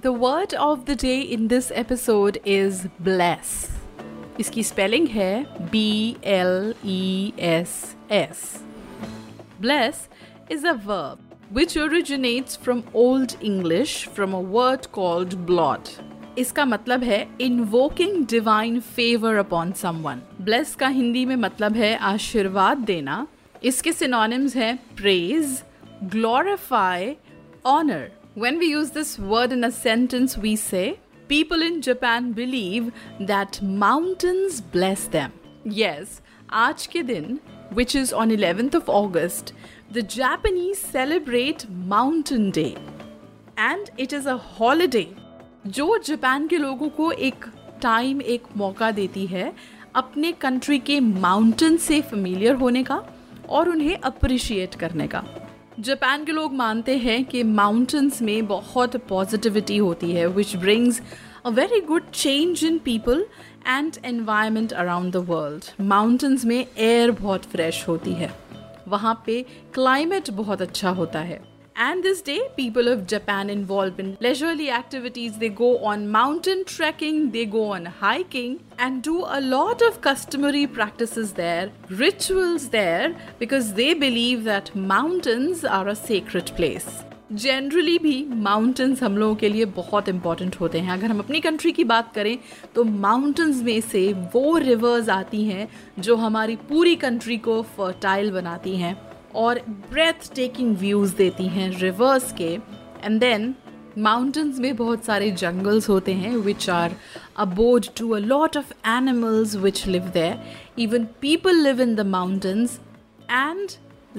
The word of the day in this episode is bless. इसकी spelling है B L E S S. Bless is a verb which originates from Old English from a word called blot. इसका मतलब है invoking divine favor upon someone. Bless का हिंदी में मतलब है आशीर्वाद देना इसके synonyms हैं praise, glorify, honor. When we use this word in a sentence, we say, People in Japan believe that mountains bless them. Yes, आज के दिन, which is on 11th of August, the Japanese celebrate Mountain Day. And it is a holiday जो Japan के लोगों को एक time एक मौका देती है अपने कंट्री के माउंटेन से फेमिलियर होने का और उन्हें अप्रिशिएट करने का जापान के लोग मानते हैं कि माउंटेन्स में बहुत पॉजिटिविटी होती है which brings a very good change in people and environment around the world mountains में एयर बहुत फ्रेश होती है। वहाँ पे क्लाइमेट बहुत अच्छा होता है। And this day, people of Japan involved in leisurely activities. They go on mountain trekking, they go on hiking, and do a lot of customary practices there, rituals there, because they believe that mountains are a sacred place. Generally भी mountains हम लोगों के लिए बहुत important होते हैं अगर हम अपनी कंट्री की बात करें तो माउंटेन्स में से वो रिवर्स आती हैं जो हमारी पूरी कंट्री को फर्टाइल बनाती हैं और ब्रेथ टेकिंग व्यूज़ देती हैं रिवर्स के. एंड देन माउंटेंस में बहुत सारे जंगल्स होते हैं which are abode to a lot of animals which live there even people live in the mountains and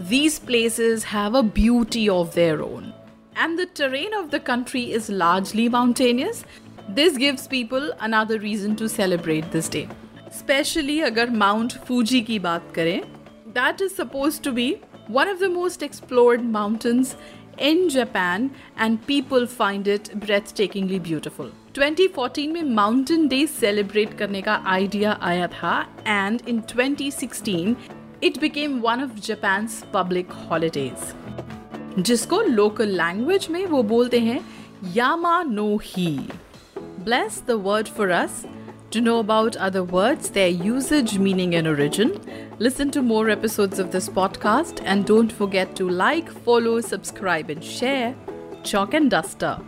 these places have a beauty of their own and the terrain of the country is largely mountainous this gives people another reason to celebrate this day specially अगर mount Fuji की बात करें that is suppose to be one of the most explored mountains in Japan and people find it breathtakingly beautiful. 2014 में mountain day celebrate करने का idea आया था and in 2016 it became one of Japan's public holidays जिसको local language में वो बोलते हैं यामा no he Bless the word for us. to know about other words, their usage, meaning, and origin, listen to more episodes of this podcast and don't forget to like, follow, subscribe, and share. Chalk and Duster.